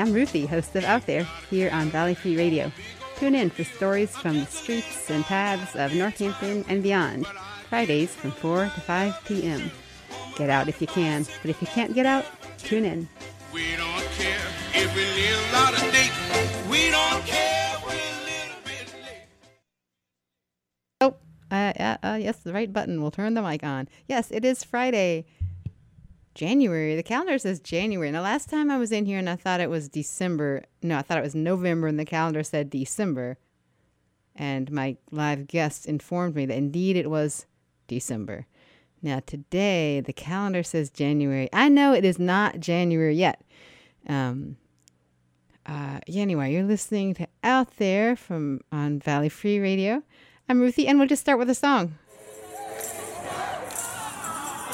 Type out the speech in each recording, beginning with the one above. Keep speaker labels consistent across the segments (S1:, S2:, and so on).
S1: I'm Ruthie, host of Out There, here on Valley Free Radio. Tune in for stories from the streets and paths of Northampton and beyond, Fridays from 4 to 5 p.m. Get out if you can, but if you can't get out, tune in. We don't care if we live out of date. We don't care we're a bit late. Oh, uh, uh, uh, yes, the right button will turn the mic on. Yes, it is Friday. January. The calendar says January. And the last time I was in here and I thought it was December. No, I thought it was November and the calendar said December. And my live guest informed me that indeed it was December. Now, today the calendar says January. I know it is not January yet. Um, uh, anyway, you're listening to Out There from on Valley Free Radio. I'm Ruthie, and we'll just start with a song.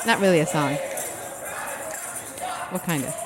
S1: Not really a song. What kind of?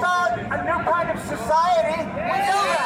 S2: start a new kind of society.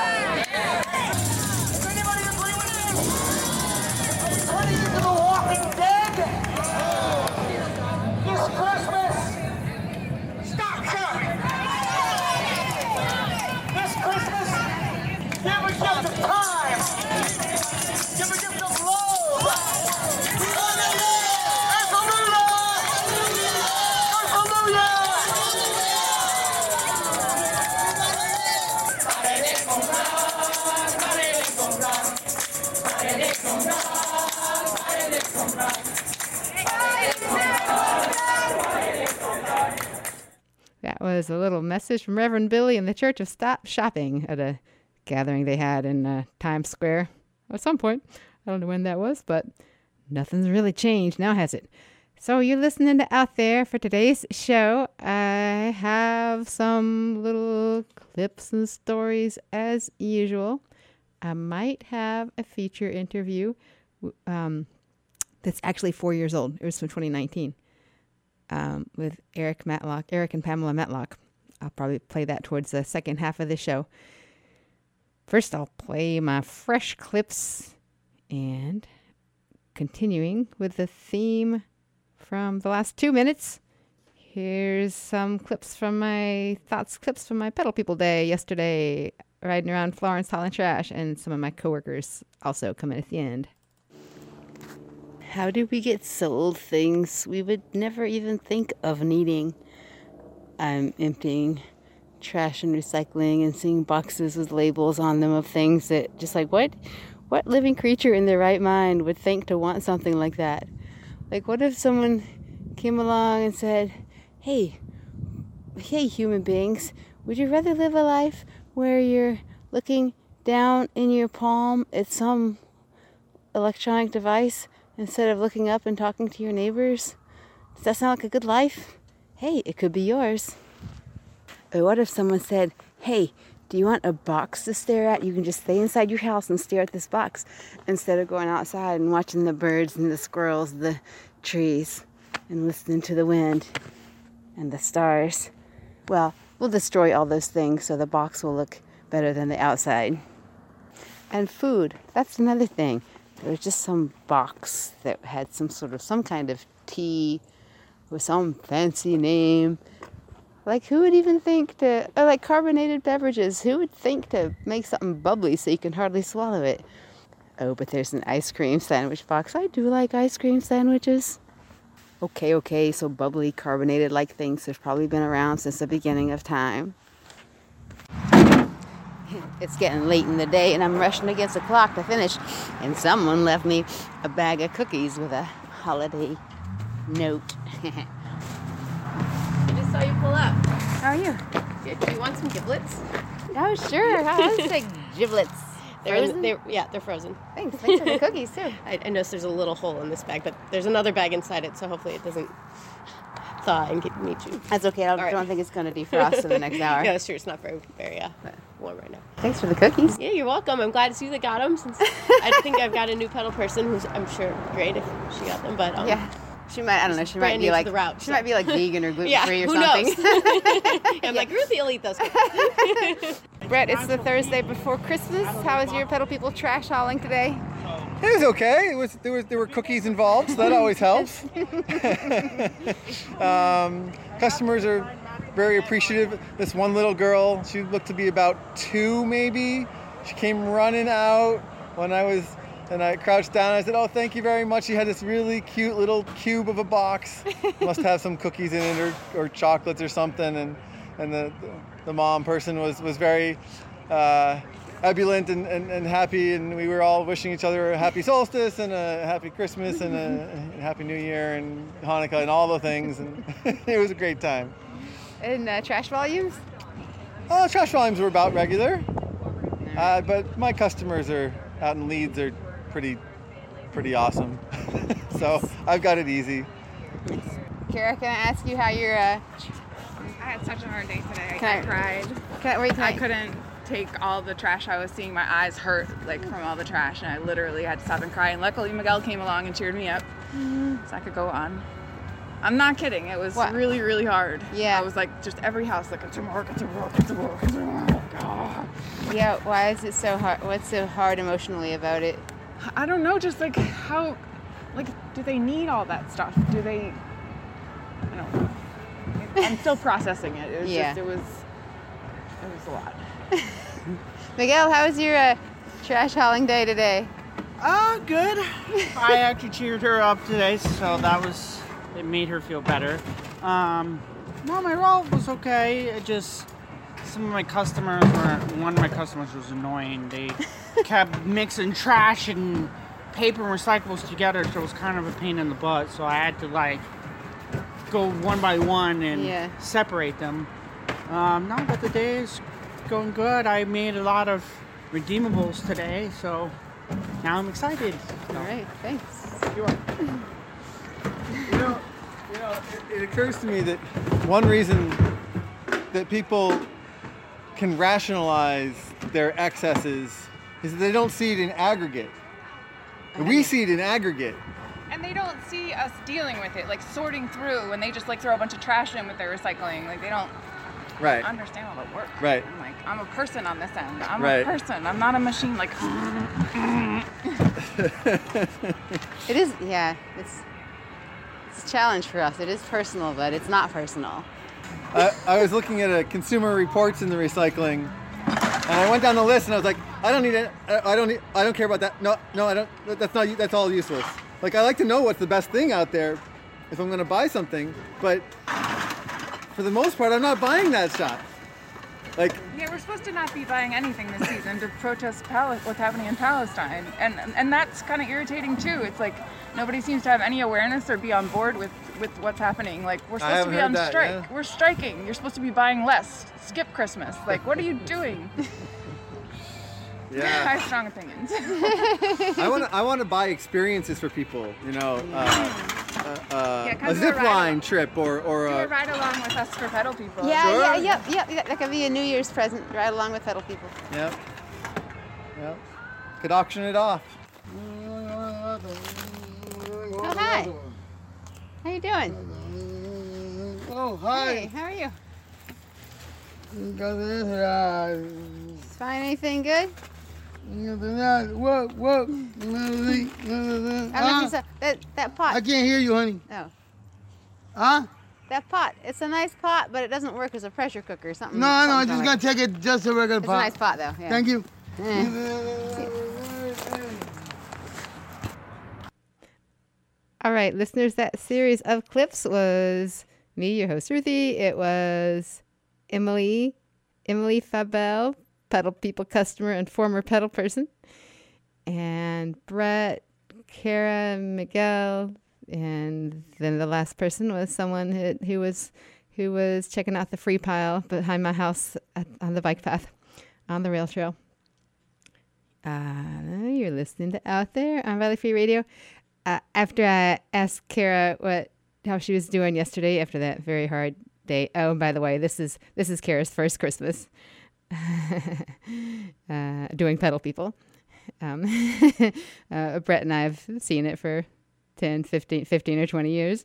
S1: Was a little message from Reverend Billy in the Church of Stop Shopping at a gathering they had in uh, Times Square at some point. I don't know when that was, but nothing's really changed now, has it? So you're listening to Out There for today's show. I have some little clips and stories as usual. I might have a feature interview um, that's actually four years old. It was from 2019 um, with Eric Matlock, Eric and Pamela Matlock. I'll probably play that towards the second half of the show. First, I'll play my fresh clips and continuing with the theme from the last two minutes. Here's some clips from my thoughts, clips from my Pedal People Day yesterday, riding around Florence hauling trash, and some of my coworkers also coming at the end. How do we get sold things we would never even think of needing? I'm emptying trash and recycling and seeing boxes with labels on them of things that just like what what living creature in their right mind would think to want something like that? Like what if someone came along and said, "Hey, hey human beings, would you rather live a life where you're looking down in your palm at some electronic device instead of looking up and talking to your neighbors? Does that sound like a good life? Hey, it could be yours. Or what if someone said, Hey, do you want a box to stare at? You can just stay inside your house and stare at this box instead of going outside and watching the birds and the squirrels, the trees, and listening to the wind and the stars. Well, we'll destroy all those things so the box will look better than the outside. And food, that's another thing. There was just some box that had some sort of some kind of tea with some fancy name. Like, who would even think to, or like carbonated beverages, who would think to make something bubbly so you can hardly swallow it? Oh, but there's an ice cream sandwich box. I do like ice cream sandwiches. Okay, okay, so bubbly, carbonated like things have probably been around since the beginning of time. It's getting late in the day and I'm rushing against the clock to finish. And someone left me a bag of cookies with a holiday note.
S3: I just saw you pull up.
S1: How are you?
S3: Do do you want some giblets?
S1: Oh, sure. I was like giblets.
S3: They're,
S1: Frozen?
S3: they're yeah, they're frozen.
S1: Thanks. Thanks for the cookies, too.
S3: I, I noticed there's a little hole in this bag, but there's another bag inside it, so hopefully it doesn't thaw and get meet you.
S1: That's okay. I
S3: All right.
S1: don't think it's going to defrost in the next hour.
S3: Yeah, that's true. It's not very very uh, warm right now.
S1: Thanks for the cookies.
S3: Yeah, you're welcome. I'm glad to see that got them. Since I think I've got a new pedal person who's I'm sure great if she got them, but um,
S1: Yeah. She might, I don't know, she might be like,
S3: the route,
S1: she
S3: so.
S1: might be like vegan or gluten
S3: yeah,
S1: free or
S3: who
S1: something.
S3: knows? I'm like Ruthie will eat those. cookies.
S1: Brett, it's the Thursday before Christmas. How is your pedal people trash hauling today?
S4: It was okay. It was there was there were cookies involved, so that always helps. um, customers are very appreciative. This one little girl, she looked to be about two, maybe. She came running out when I was, and I crouched down. I said, "Oh, thank you very much." She had this really cute little cube of a box. Must have some cookies in it or, or chocolates or something. And and the the mom person was was very. Uh, ebullient and, and, and happy and we were all wishing each other a happy solstice and a happy christmas and a, a happy new year and hanukkah and all the things and it was a great time
S1: In uh, trash volumes?
S4: uh, trash volumes were about regular uh, but my customers are out in leeds are pretty pretty awesome so i've got it easy
S1: Cara, can I ask you how your, uh,
S5: I had such a hard day today.
S1: Can
S5: I,
S1: I-
S5: cried.
S1: can I, wait, can
S5: I couldn't take all the trash I was seeing. My eyes hurt like from all the trash, and I literally had to stop and cry. And luckily, Miguel came along and cheered me up, so I could go on. I'm not kidding. It was
S1: What?
S5: really, really hard.
S1: Yeah.
S5: I was like, just every house, like, it's a work, it's a work, it's a work, it's a work. Ah.
S1: Yeah, why is it so hard? What's so hard emotionally about it?
S5: I don't know, just like how, like, do they need all that stuff? Do they? I don't know. I'm still processing it. It was
S1: Yeah.
S5: just, it was, it was a lot.
S1: Miguel, how was your uh, trash hauling day today?
S6: Oh, good. I actually cheered her up today, so that was it made her feel better. Um, no, my roll was okay. It just some of my customers were one of my customers was annoying. They kept mixing trash and paper and recyclables together, so it was kind of a pain in the butt. So I had to like go one by one and
S1: Yeah.
S6: separate them. Um, no, but the day is going good. I made a lot of redeemables today, so now I'm excited.
S1: All right, thanks.
S4: You you know it, it occurs to me that one reason that people can rationalize their excesses is that they don't see it in aggregate. We see it in aggregate.
S5: And they don't see us dealing with it, like sorting through, and they just like throw a bunch of trash in with their recycling. Like they don't
S4: Right.
S5: understand how that works.
S4: Right.
S5: I'm like, I'm a person on this end. I'm
S4: Right.
S5: a person. I'm not a machine. Like,
S1: It is, yeah, it's, it's a challenge for us. It is personal, but it's not personal.
S4: I, I was looking at a consumer reports in the recycling, and I went down the list, and I was like, I don't need it. I don't need. I don't care about that. No, no, I don't. That's not. That's all useless. Like I like to know what's the best thing out there, if I'm going to buy something. But for the most part, I'm not buying that shot. Like
S5: yeah, we're supposed to not be buying anything this season to protest Pal- what's happening in Palestine, and and that's kind of irritating too. It's like nobody seems to have any awareness or be on board with with what's happening. Like we're supposed to be on
S4: that,
S5: strike.
S4: yeah.
S5: We're striking. You're supposed to be buying less. Skip Christmas. Like, what are you doing? I
S4: yeah,
S5: have strong opinions.
S4: I want to. I want to buy experiences for people. You know, uh, uh, uh,
S5: Yeah,
S4: a
S5: do a
S4: zip line
S5: along.
S4: trip or or
S5: Do a
S4: a,
S5: ride along with us for pedal people.
S1: Yeah,
S4: Sure.
S1: yeah, yep, yep, yep. That could be a New Year's present Ride along with pedal people.
S4: Yep. Yep. Could auction it off.
S1: Oh, hi. How you doing?
S7: Oh,
S1: Hey,
S7: hi.
S1: how are you? Find Anything good? That? That, that
S7: I can't hear you, honey.
S1: Oh,
S7: Huh?
S1: that pot. It's a nice pot, but it doesn't work as a pressure cooker. or Something.
S7: No, no,
S1: I'm
S7: just gonna take it just a regular
S1: it. It's a
S7: pot.
S1: nice pot, though. Yeah.
S7: Thank you.
S1: All right, listeners, that series of clips was me, your host Ruthie. It was Emily, Emily Fabel, pedal people customer and former pedal person, and Brett, Cara, Miguel, and then the last person was someone who, who was who was checking out the free pile behind my house at, on the bike path on the rail trail. Uh, you're listening to Out There on Valley Free Radio uh, after I asked Cara what how she was doing yesterday after that very hard day. Oh, and by the way, this is this is Cara's first Christmas uh, doing pedal people. Um, uh, Brett and I have seen it for 10, 15, 15 or 20 years.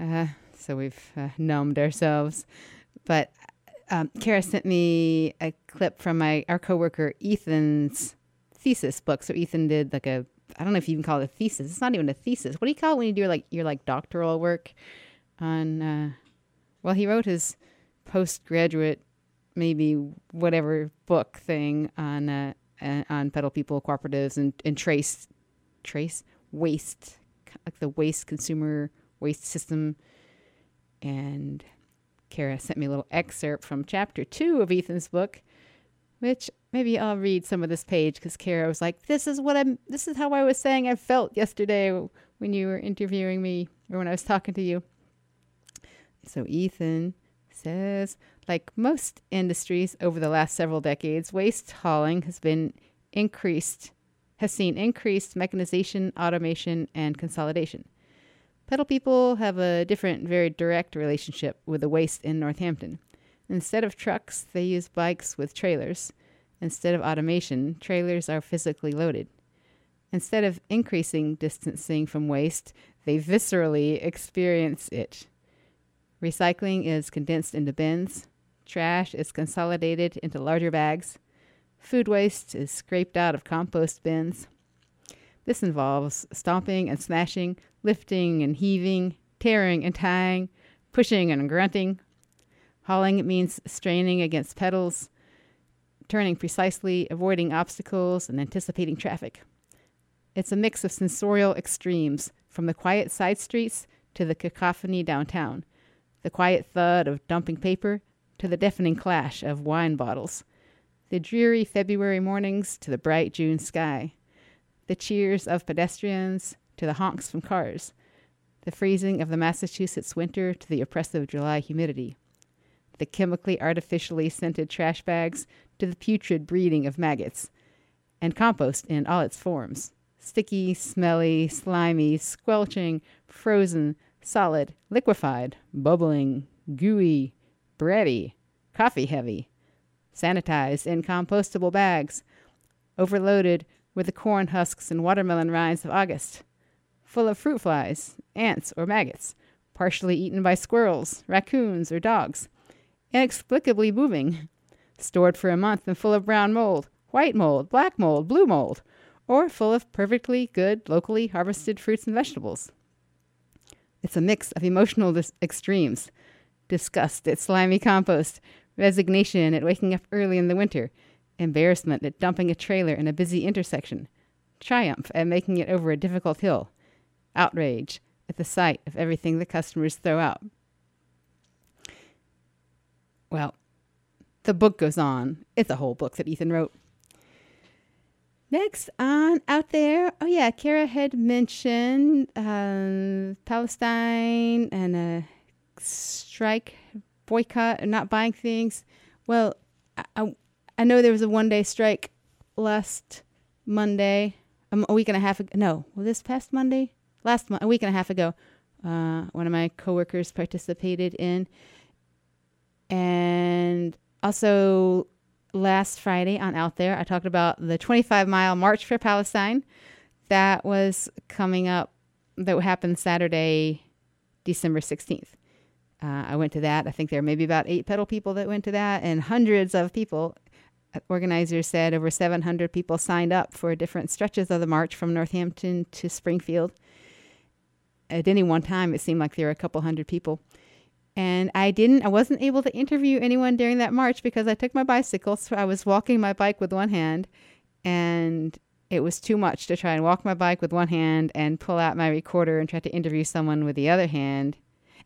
S1: Uh, so we've uh, numbed ourselves. But um, Cara sent me a clip from my our coworker Ethan's thesis book. So Ethan did like a I don't know if you can call it a thesis. It's not even a thesis. What do you call it when you do like your like doctoral work on? Uh, well, he wrote his postgraduate, maybe whatever book thing on uh, uh, on pedal people cooperatives and and trace trace waste like the waste consumer waste system and Cara sent me a little excerpt from chapter two of Ethan's book, which maybe I'll read some of this page because Cara was like, "This is what I'm. This is how I was saying I felt yesterday when you were interviewing me or when I was talking to you." So Ethan says, like most industries over the last several decades, waste hauling has been increased, has seen increased mechanization, automation, and consolidation. Pedal people have a different, very direct relationship with the waste in Northampton. Instead of trucks, they use bikes with trailers. Instead of automation, trailers are physically loaded. Instead of increasing distancing from waste, they viscerally experience it. Recycling is condensed into bins. Trash is consolidated into larger bags. Food waste is scraped out of compost bins. This involves stomping and smashing, lifting and heaving, tearing and tying, pushing and grunting. Hauling means straining against pedals, turning precisely, avoiding obstacles, and anticipating traffic. It's a mix of sensorial extremes, from the quiet side streets to the cacophony downtown, the quiet thud of dumping paper to the deafening clash of wine bottles, the dreary February mornings to the bright June sky, the cheers of pedestrians to the honks from cars, the freezing of the Massachusetts winter to the oppressive July humidity, the chemically artificially scented trash bags to the putrid breeding of maggots, and compost in all its forms sticky, smelly, slimy, squelching, frozen, solid, liquefied, bubbling, gooey, bready, coffee heavy, sanitized in compostable bags, overloaded with the corn husks and watermelon rinds of August, full of fruit flies, ants, or maggots, partially eaten by squirrels, raccoons, or dogs, inexplicably moving, stored for a month and full of brown mold, white mold, black mold, blue mold, or full of perfectly good locally harvested fruits and vegetables. It's a mix of emotional dis- extremes disgust at slimy compost, resignation at waking up early in the winter, embarrassment at dumping a trailer in a busy intersection, triumph at making it over a difficult hill, outrage at the sight of everything the customers throw out. Well, the book goes on. It's a whole book that Ethan wrote. Next on out there, oh yeah, Cara had mentioned um, Palestine and a strike, boycott, and not buying things. Well, I, I, I know there was a one day strike last Monday, um, a week and a half ago. No, well, this past Monday, last month, a week and a half ago, uh, one of my coworkers participated in, and also last Friday on Out There, I talked about the 25 mile March for Palestine. That was coming up, that happened Saturday, December 16th. Uh, I went to that. I think there were maybe about eight pedal people that went to that, and hundreds of people. Organizers said over 700 people signed up for different stretches of the march from Northampton to Springfield. At any one time, it seemed like there were a couple hundred people. And I didn't, I wasn't able to interview anyone during that march because I took my bicycle. So I was walking my bike with one hand and it was too much to try and walk my bike with one hand and pull out my recorder and try to interview someone with the other hand.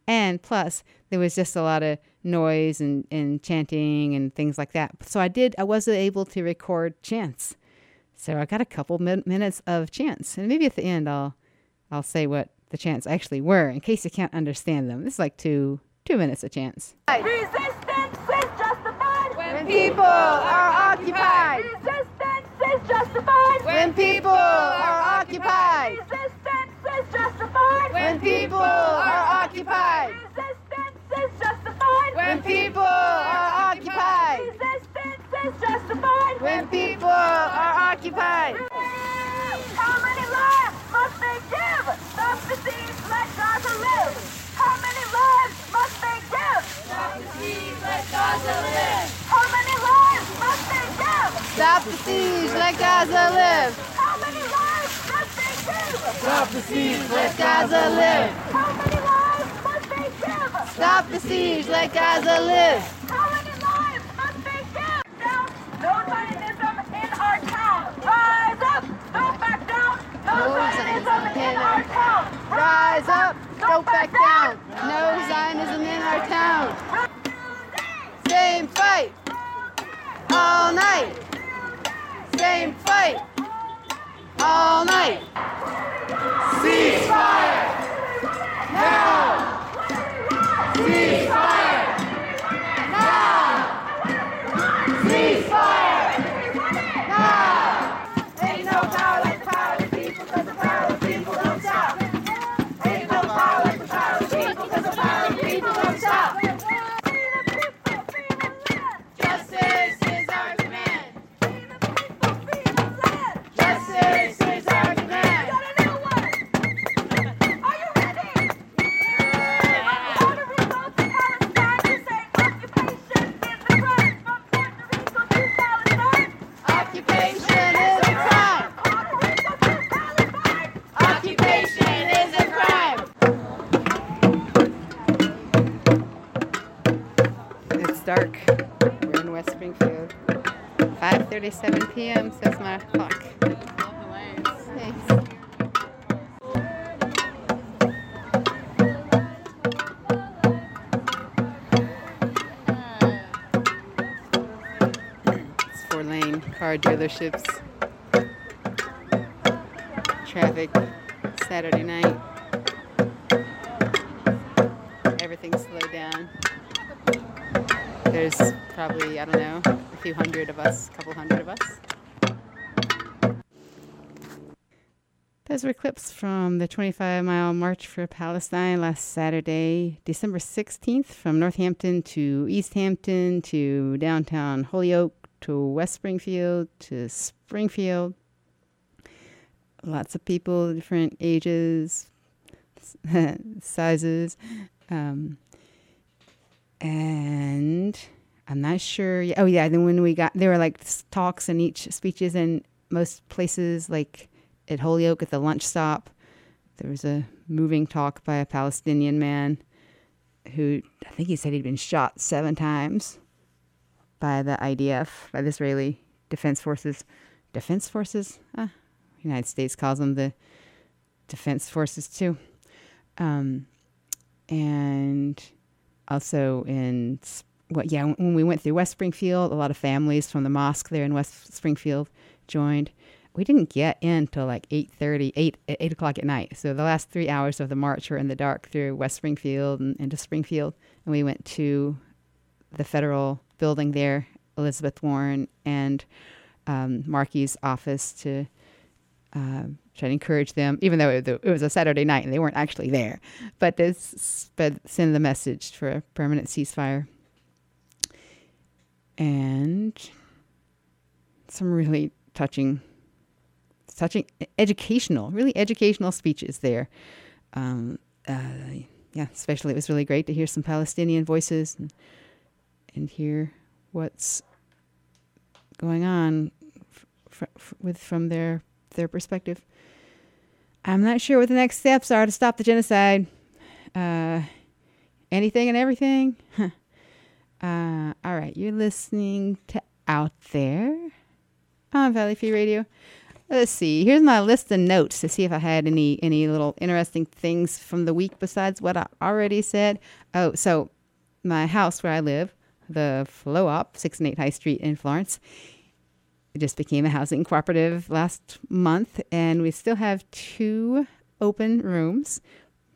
S1: And plus, there was just a lot of noise and, and chanting and things like that. So I did, I was able to record chants. So I got a couple min- minutes of chants. And maybe at the end I'll, I'll say what the chants actually were in case you can't understand them. This is like two, two minutes of chants.
S8: Resistance is justified
S1: When people are occupied.
S8: Resistance is justified
S1: When people are occupied.
S8: Resistance is justified
S1: When people are occupied.
S8: Resistance is justified
S1: When people are occupied.
S8: Resistance is justified
S1: When people are occupied.
S8: How many lives must they give? Stop the siege, let Gaza live. How many lives must they give? Stop the siege, let Gaza live. How many lives must they give?
S1: Stop the siege, let Gaza live.
S8: How many lives must they give?
S1: Stop the siege, let Gaza live.
S8: How many lives must they give?
S1: Stop the siege, let Gaza live.
S8: How many lives must they give? Down, no Zionism in our town. Rise up, don't back down. No Zionism in our town.
S1: Rise up, don't back down. No Zionism in our town. Same fight. All night. Same fight. All night. Ceasefire. 5:37 p.m. says my clock. It's four lane car dealerships. Traffic Saturday night. Everything's slowed down. There's probably, I don't know, few hundred of us, a couple hundred of us. Those were clips from the 25 mile March for Palestine last Saturday, December 16th, from Northampton to Easthampton to downtown Holyoke to West Springfield to Springfield. Lots of people, different ages, sizes. Um, and I'm not sure. Oh, yeah. Then when we got, there were like talks and each speeches in most places, like at Holyoke at the lunch stop. There was a moving talk by a Palestinian man who I think he said he'd been shot seven times by the IDF, by the Israeli Defense Forces. Defense Forces? Ah, United States calls them the Defense Forces too. Um, and also in what yeah when we went through west springfield a lot of families from the mosque there in west springfield joined. We didn't get in till like 8.30 8, 8 o'clock at night. So the last three hours of the march were in the dark through west springfield and into springfield. And we went to the federal building there elizabeth warren and um, markey's office to uh, try to encourage them, even though it, was a Saturday night and they weren't actually there, but to s- send the message for a permanent ceasefire. And some really touching, touching, educational, really educational speeches there. Um, uh, yeah, especially it was really great to hear some Palestinian voices and, and hear what's going on f- f- with from their their perspective. I'm not sure what the next steps are to stop the genocide. Uh, anything and everything. uh, all right, you're listening to Out There on Valley Free Radio. Let's see. Here's my list of notes to see if I had any any little interesting things from the week besides what I already said. Oh, so my house where I live, the Flow Op, six and eight High Street in Florence, it just became a housing cooperative last month, and we still have two open rooms.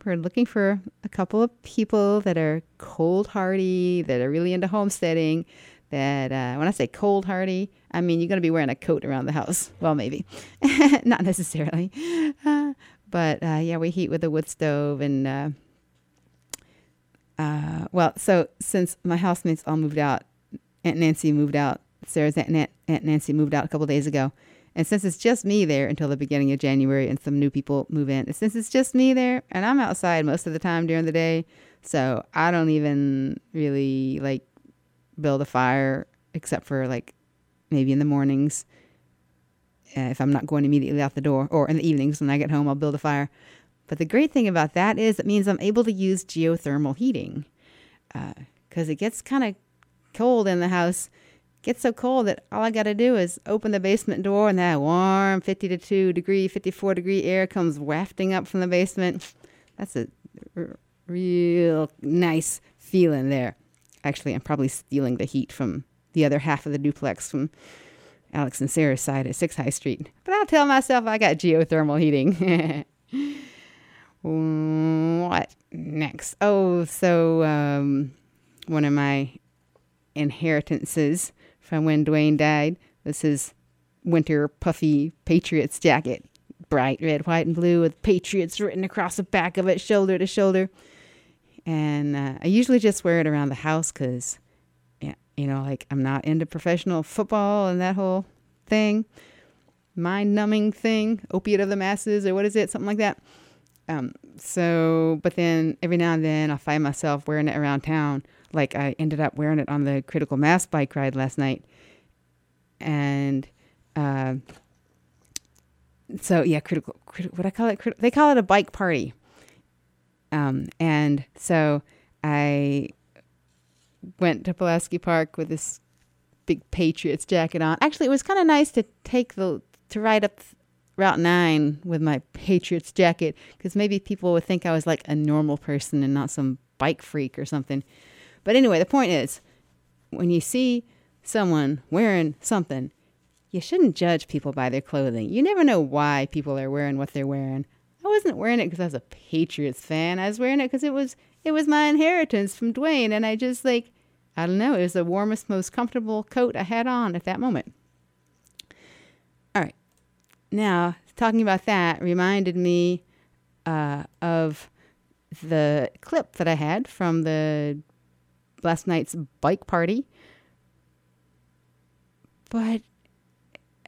S1: We're looking for a couple of people that are cold hardy, that are really into homesteading. That uh, when I say cold hardy, I mean you're going to be wearing a coat around the house. Well, maybe, not necessarily, uh, but uh, yeah, we heat with a wood stove and. Uh, uh, well, so since my housemates all moved out, Aunt Nancy moved out, Sarah's Aunt, Nan- Aunt Nancy moved out a couple days ago. And since it's just me there until the beginning of January and some new people move in, and since it's just me there and I'm outside most of the time during the day, so I don't even really like build a fire except for like maybe in the mornings uh, if I'm not going immediately out the door, or in the evenings when I get home, I'll build a fire. But the great thing about that is it means I'm able to use geothermal heating because it gets kind of cold in the house. Gets so cold that all I got to do is open the basement door and that warm 50 to 2 degree, 54 degree air comes wafting up from the basement. That's a r- real nice feeling there. Actually, I'm probably stealing the heat from the other half of the duplex from Alex and Sarah's side at 6 High Street. But I'll tell myself I got geothermal heating. what next? Oh, so um, one of my inheritances from when Dwayne died was his winter puffy Patriots jacket. Bright red, white, and blue with Patriots written across the back of it, shoulder to shoulder. And uh, I usually just wear it around the house because, you know, like I'm not into professional football and that whole thing, mind numbing thing, opiate of the masses, or what is it? Something like that. Um, so, but then every now and then I'll find myself wearing it around town. Like I ended up wearing it on the critical mass bike ride last night. And, uh, so yeah, critical, what I call it? Crit- they call it a bike party. Um, and so I went to Pulaski Park with this big Patriots jacket on. Actually, it was kind of nice to take the, to ride up Route 9 with my Patriots jacket because maybe people would think I was like a normal person and not some bike freak or something. But anyway, the point is when you see someone wearing something, you shouldn't judge people by their clothing. You never know why people are wearing what they're wearing. I wasn't wearing it because I was a Patriots fan. I was wearing it because it was it was my inheritance from Dwayne, and I just like I don't know. It was the warmest, most comfortable coat I had on at that moment. All right, now talking about that reminded me uh, of the clip that I had from the last night's bike party, but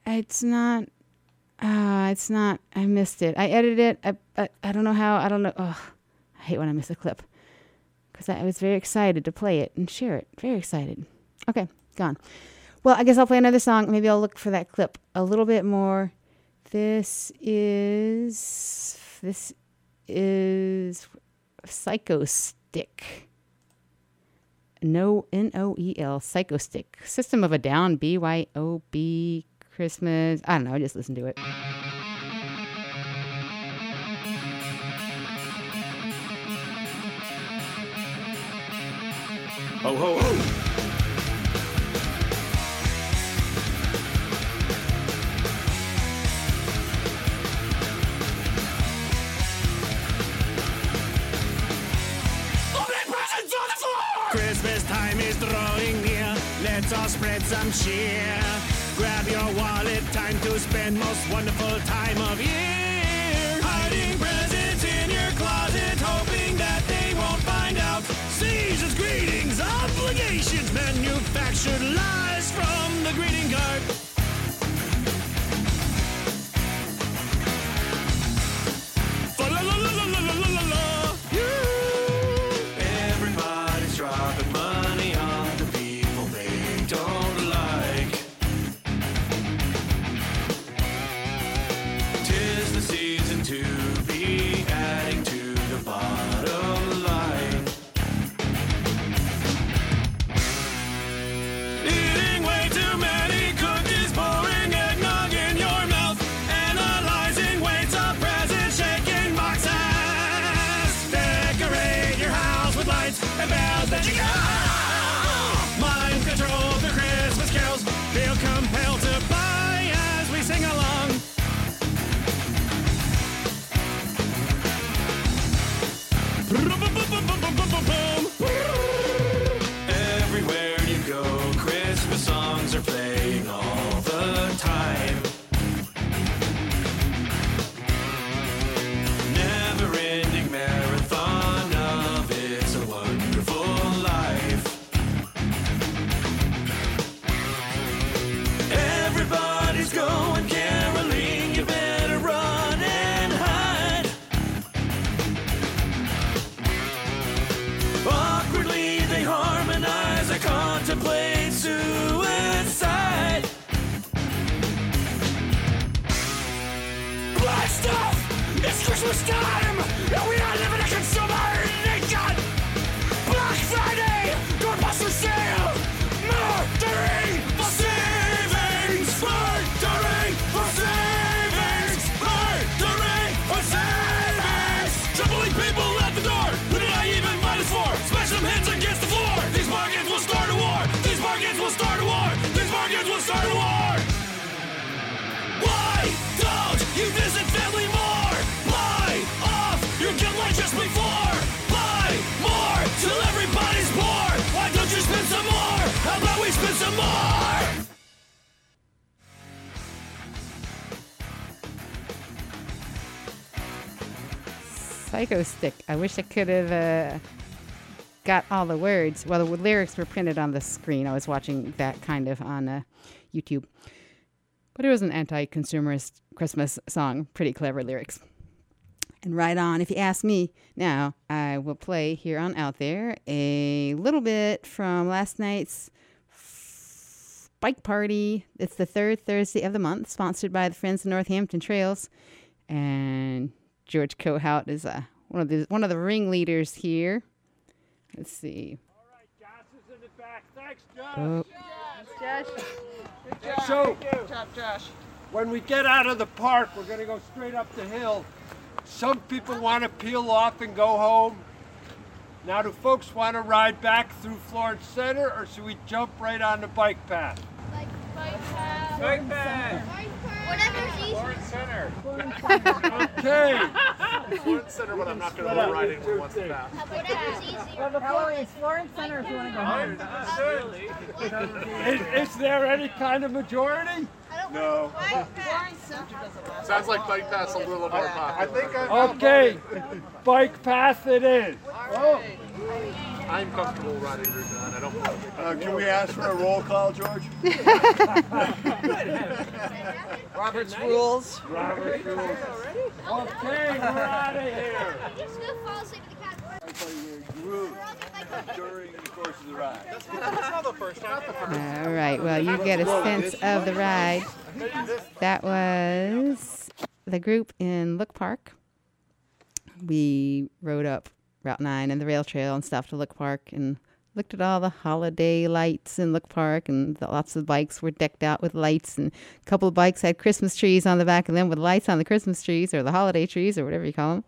S1: it's not. Uh, it's not. I missed it. I edited it. I, I, I don't know how. I don't know. Ugh, I hate when I miss a clip because I was very excited to play it and share it. Very excited. Okay, gone. Well, I guess I'll play another song. Maybe I'll look for that clip a little bit more. This is this is Psychostick. No N O E L Psychostick. System of a Down B Y O B Christmas. I don't know. Just listen to it.
S9: Ho ho ho!
S10: Is drawing near. Let's all spread some cheer. Grab your wallet, time to spend most wonderful time of year. Hiding presents in your closet, hoping that they won't find out. Season's greetings, obligations, manufactured lies from the greeting card.
S9: Are playing all the time. It's some more?
S1: Psychostick. I wish I could have uh, got all the words. Well, the lyrics were printed on the screen. I was watching that kind of on uh, YouTube. But it was an anti consumerist Christmas song. Pretty clever lyrics. And right on, if you ask me, now I will play here on Out There a little bit from last night's bike party. It's the third Thursday of the month, sponsored by the Friends of Northampton Trails. And George Cohout is uh, one of the one of the ringleaders here. Let's see. All right, Josh is in the back. Thanks, Josh. Oh, Josh.
S11: So, Good job, Josh. when we get out of the park, we're going to go straight up the hill. Some people want to peel off and go home. Now, do folks want to ride back through Florence Center, or should we jump right on the bike path? Bike path. Bike path.
S8: Whatever's easy.
S11: Florence Center. okay.
S12: Florence Center, but I'm not going to go riding with once the path.
S8: Whatever's easy.
S13: Well, the Florence, Florence Center if you want to go home.
S11: Is, is there any kind of majority?
S12: No. Sounds like bike path's a little more popular. I think I'm
S11: Okay, bike path it is. Oh.
S12: I'm comfortable riding Route 9. I don't.
S4: Uh, can we ask for a roll call, George?
S13: Robert's rules.
S11: Robert's rules. Okay, we're out of here.
S8: Just gonna fall asleep in the cat.
S4: during the course of the ride.
S12: That's not the first time. Not the first
S1: all right. Well, you get a sense of the ride. That was the group in Look Park. We rode up Route 9 and the rail trail and stuff to Look Park and looked at all the holiday lights in Look Park. And the, lots of bikes were decked out with lights. And a couple of bikes had Christmas trees on the back of them with lights on the Christmas trees or the holiday trees or whatever you call them.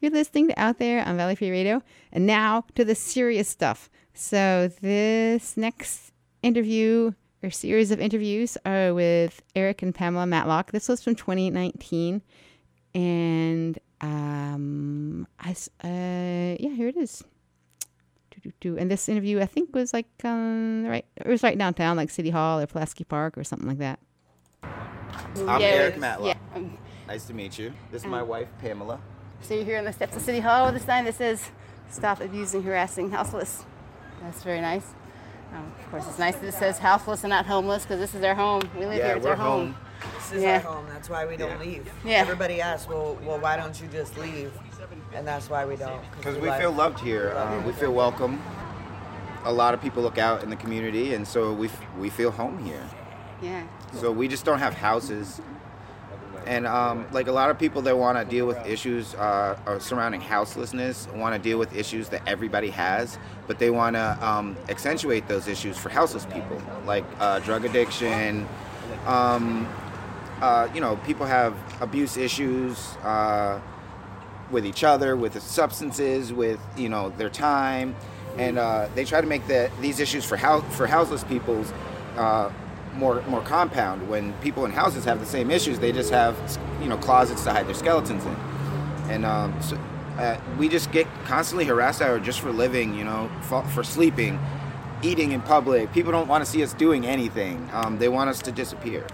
S1: You're listening to Out There on Valley Free Radio. And now to the serious stuff. So, this next interview or series of interviews are with Eric and Pamela Matlock. This was from 2019. And um, I, uh, yeah, here it is. Doo-doo-doo. And this interview, I think, was like um, right. It was right downtown, like City Hall or Pulaski Park or something like that.
S14: I'm
S1: Yeah,
S14: Eric
S1: it
S14: Matlock.
S1: yeah,
S14: nice to meet you. This is my
S1: um,
S14: wife, Pamela.
S1: So you're here on the steps of City Hall with a sign that says "Stop abusing, harassing houseless." That's very nice. Um, of course, it's nice that it says houseless and not homeless because this is their home. We live
S14: Yeah,
S1: here. It's
S14: we're
S1: our home.
S14: home.
S13: This is
S1: Yeah.
S13: our home. That's why we don't
S14: Yeah.
S13: leave.
S1: Yeah.
S13: Everybody asks, well, well, why don't you just leave? And that's why we don't.
S14: Because we
S13: like-
S14: feel loved here. Uh, we feel welcome. A lot of people look out in the community, and so we, f- we feel home here.
S1: Yeah.
S14: So we just don't have houses. And um, like a lot of people that want to deal with issues uh, uh, surrounding houselessness, want to deal with issues that everybody has, but they want to um, accentuate those issues for houseless people, like uh, drug addiction. Um, uh, you know, people have abuse issues. With each other, with the substances, with you know their time, and uh, they try to make the, these issues for house for houseless people's uh, more more compound. When people in houses have the same issues, they just have you know closets to hide their skeletons in, and um, so, uh, we just get constantly harassed out just for living, you know, for, for sleeping, eating in public. People don't want to see us doing anything. Um, they want us to disappear.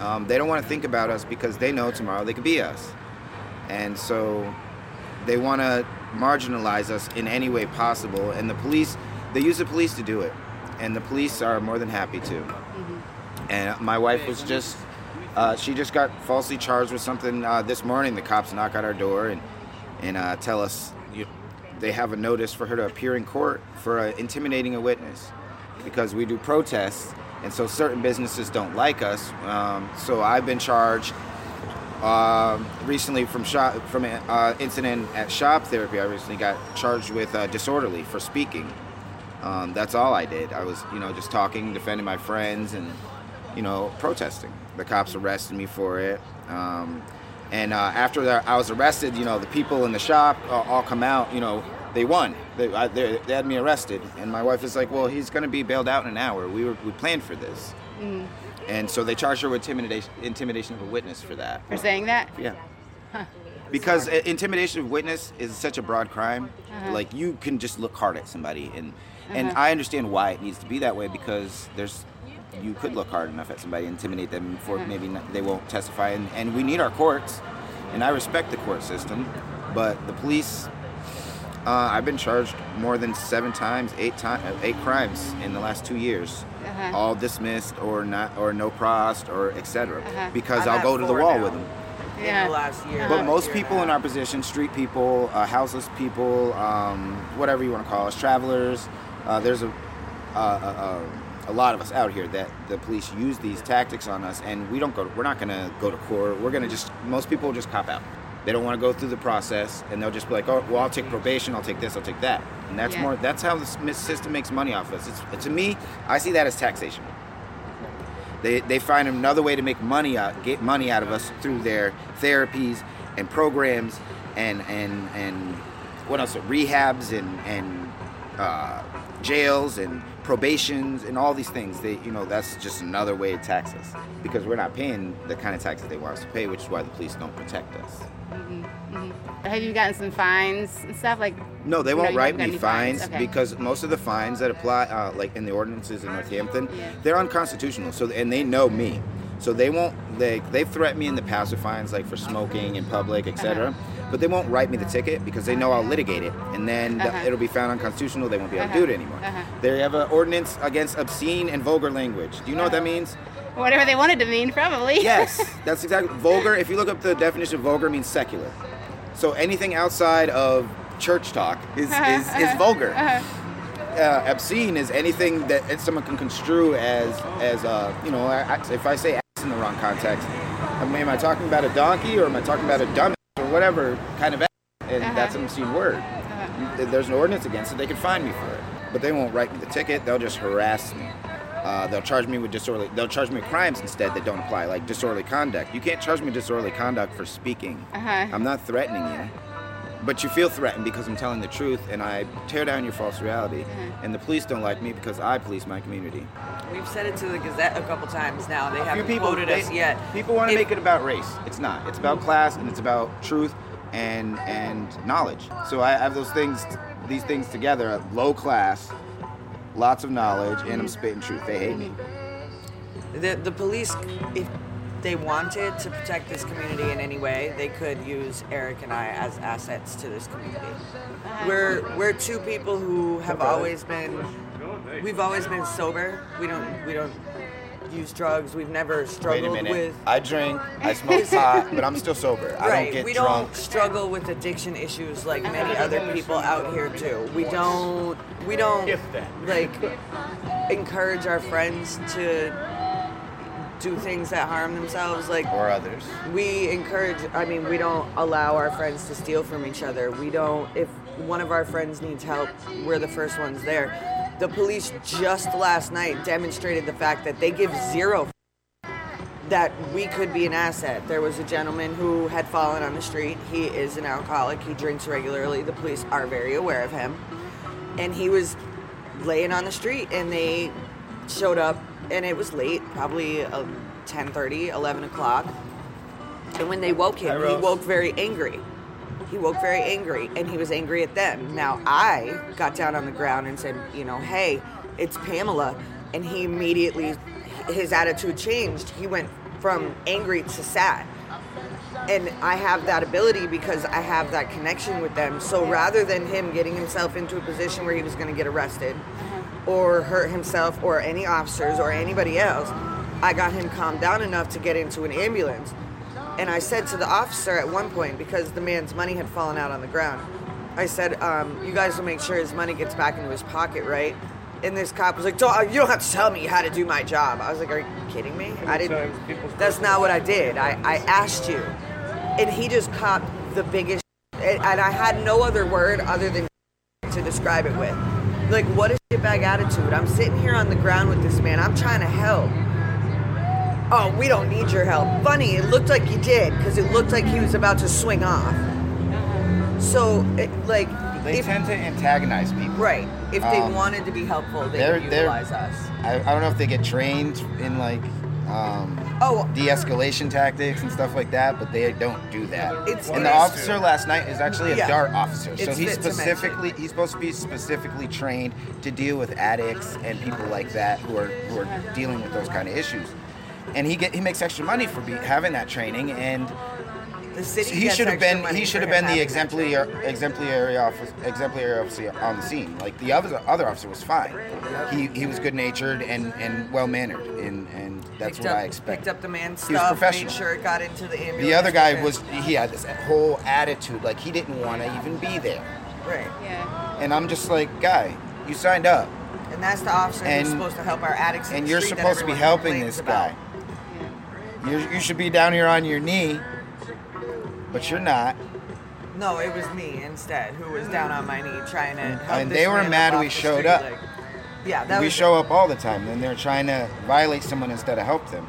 S14: Um, they don't want to think about us because they know tomorrow they could be us. And so they want to marginalize us in any way possible. And the police, they use the police to do it. And the police are more than happy to. And my wife was just, uh, she just got falsely charged with something uh, this morning. The cops knock at our door and, and uh, tell us you, they have a notice for her to appear in court for uh, intimidating a witness because we do protests. And so certain businesses don't like us. Um, so I've been charged um recently from shop from an uh, incident at shop therapy. I recently got charged with uh, disorderly for speaking. Um, that's all I did. I was, you know, just talking, defending my friends, and you know, protesting. The cops arrested me for it. Um, and uh, after that, I was arrested. You know, the people in the shop uh, all come out. You know, they won. They, I, they, had me arrested, and my wife is like, "Well, he's going to be bailed out in an hour. We were we planned for this."
S1: Mm.
S14: And so they charged her with intimidation, intimidation of a witness for that.
S1: For saying that?
S14: Yeah. Because intimidation of witness is such a broad crime.
S1: Uh-huh.
S14: Like you can just look hard at somebody, and and
S1: Uh-huh.
S14: I understand why it needs to be that way because there's you could look hard enough at somebody, intimidate them for
S1: Uh-huh.
S14: maybe not, they won't testify, and, and we need our courts, and I respect the court system, but the police. Uh, I've been charged more than seven times, eight times, eight crimes in the last two years,
S1: Uh-huh.
S14: all dismissed or not, or no prost, or etc.
S1: Uh-huh.
S14: Because
S15: I'm
S14: I'll go to the wall
S15: now.
S14: with them.
S15: in the last year.
S14: But most people in our position, street people, uh, houseless people, um, whatever you want to call us, travelers, uh, there's a, uh, uh, uh, a lot of us out here that the police use these tactics on us, and we don't go. We're not going to go to court. We're going to just. Most people just cop out. They don't want to go through the process, and they'll just be like, "Oh, well, I'll take probation. I'll take this. I'll take that." And that's
S1: Yeah.
S14: more. That's how the system makes money off us. It's, to me, I see that as taxation. They, they find another way to make money out, get money out of us through their therapies and programs and and and what else? Rehabs and and uh, jails and probations and all these things. They you know that's just another way to tax us because we're not paying the kind of taxes they want us to pay, which is why the police don't protect us.
S1: hmm Have you gotten some fines and stuff like?
S14: No, they won't
S1: you
S14: write me
S1: any
S14: fines
S1: Okay.
S14: because most of the fines that apply, uh, like in the ordinances in Northampton, they're unconstitutional. So and they know me, so they won't. They they've threatened me in the past with fines like for smoking in public, etc. But they won't write me the ticket because they know I'll litigate it, and then
S1: Uh-huh.
S14: it'll be found unconstitutional. They won't be able to
S1: Uh-huh.
S14: do it anymore.
S1: Uh-huh.
S14: They have an ordinance against obscene and vulgar language. Do you know what that means?
S1: Whatever they wanted to mean, probably.
S14: Yes, that's exactly vulgar. If you look up the definition of vulgar, means secular. So anything outside of church talk is is, is vulgar. Uh, obscene is anything that someone can construe as as uh, you know. I, if I say ass in the wrong context, I mean, am I talking about a donkey or am I talking about a dumbass or whatever kind of? And
S1: Uh-huh.
S14: that's an obscene word. There's an ordinance against it. They can fine me for it, but they won't write me the ticket. They'll just harass me. Uh, they'll charge me with disorderly. They'll charge me with crimes instead that don't apply, like disorderly conduct. You can't charge me disorderly conduct for speaking.
S1: Uh-huh.
S14: I'm not threatening you, but you feel threatened because I'm telling the truth, and I tear down your false reality.
S1: Uh-huh.
S14: And the police don't like me because I police my community.
S15: We've said it to the Gazette a couple times now. They
S14: A few
S15: haven't
S14: people
S15: quoted
S14: they-
S15: us yet.
S14: People want to make it about race. It's not. It's about class and it's about truth and and knowledge. So I have those things, these things together. Low class, lots of knowledge, and I'm spitting truth. They hate me.
S15: The, the police, if they wanted to protect this community in any way, they could use Eric and I as assets to this community. We're we're two people who have always been we've always been sober. We don't we don't use drugs. We've never struggled
S14: Wait a minute.
S15: with
S14: I drink, I smoke pot, but I'm still sober. I don't get
S15: we
S14: drunk.
S15: don't struggle with addiction issues like many other people out here do. We don't. We don't like encourage our friends to do things that harm themselves. Like
S14: or others.
S15: We encourage. I mean, we don't allow our friends to steal from each other. We don't. If one of our friends needs help, we're the first ones there. The police just last night demonstrated the fact that they give zero that we could be an asset. There was a gentleman who had fallen on the street. He is an alcoholic. He drinks regularly. The police are very aware of him. And he was laying on the street and they showed up and it was late, probably uh, 10:30, 11 o'clock. And when they woke him, he woke very angry. He woke very angry and he was angry at them. Now I got down on the ground and said, you know, hey, it's Pamela. And he immediately, his attitude changed. He went from angry to sad. And I have that ability because I have that connection with them. So rather than him getting himself into a position where he was going to get arrested or hurt himself or any officers or anybody else, I got him calmed down enough to get into an ambulance. And I said to the officer at one point, because the man's money had fallen out on the ground, I said, um, You guys will make sure his money gets back into his pocket, right? And this cop was like, "Don't- You don't have to tell me how to do my job. I was like, Are you kidding me? I didn't. That's not what I did. I, I asked you. And he just copped the biggest. And and I had no other word other than to describe it with. Like, what a shitbag attitude. I'm sitting here on the ground with this man. I'm trying to help. Oh, we don't need your help. Funny, it looked like you did because it looked like he was about to swing off. So, it, like,
S14: They
S15: if,
S14: tend to antagonize people.
S15: right? If they
S14: Um,
S15: wanted to be helpful, they would utilize us.
S14: I, I don't know if they get trained in like um,
S15: Oh.
S14: de-escalation tactics and stuff like that, but they don't do that.
S15: It's-
S14: and the officer
S15: true.
S14: last night is actually a
S15: Yeah.
S14: dart officer, so
S15: It's
S14: he's
S15: to
S14: specifically he's supposed to be specifically trained to deal with addicts and people like that who are who are dealing with those kind of issues. And he get he makes extra money for be, having that training and.
S15: The city
S14: he should have been he should have been the exemplary exemplary officer exemplary officer on the scene. Like the other other officer was fine. He he was good natured and and well mannered and and that's
S15: Picked
S14: what
S15: up,
S14: I expect.
S15: Picked up the man's
S14: He was
S15: stuff, made
S14: professional.
S15: sure it got into the ambulance.
S14: The other guy was he had this whole attitude like he didn't want to even be there.
S15: right.
S3: Yeah.
S14: And I'm just like, guy, you signed up
S15: And that's the officer
S14: And-
S15: who's supposed to help our addicts. in
S14: and
S15: the
S14: you're
S15: street that
S14: supposed to be helping this
S15: about.
S14: guy. You you should be down here on your knee, but you're not.
S15: No, it was me instead who was down on my knee trying to help.
S14: And
S15: this
S14: they were
S15: man
S14: mad we showed
S15: street,
S14: up.
S15: like- yeah, that
S14: we
S15: was
S14: show up all the time, and they're trying to violate someone instead of help them.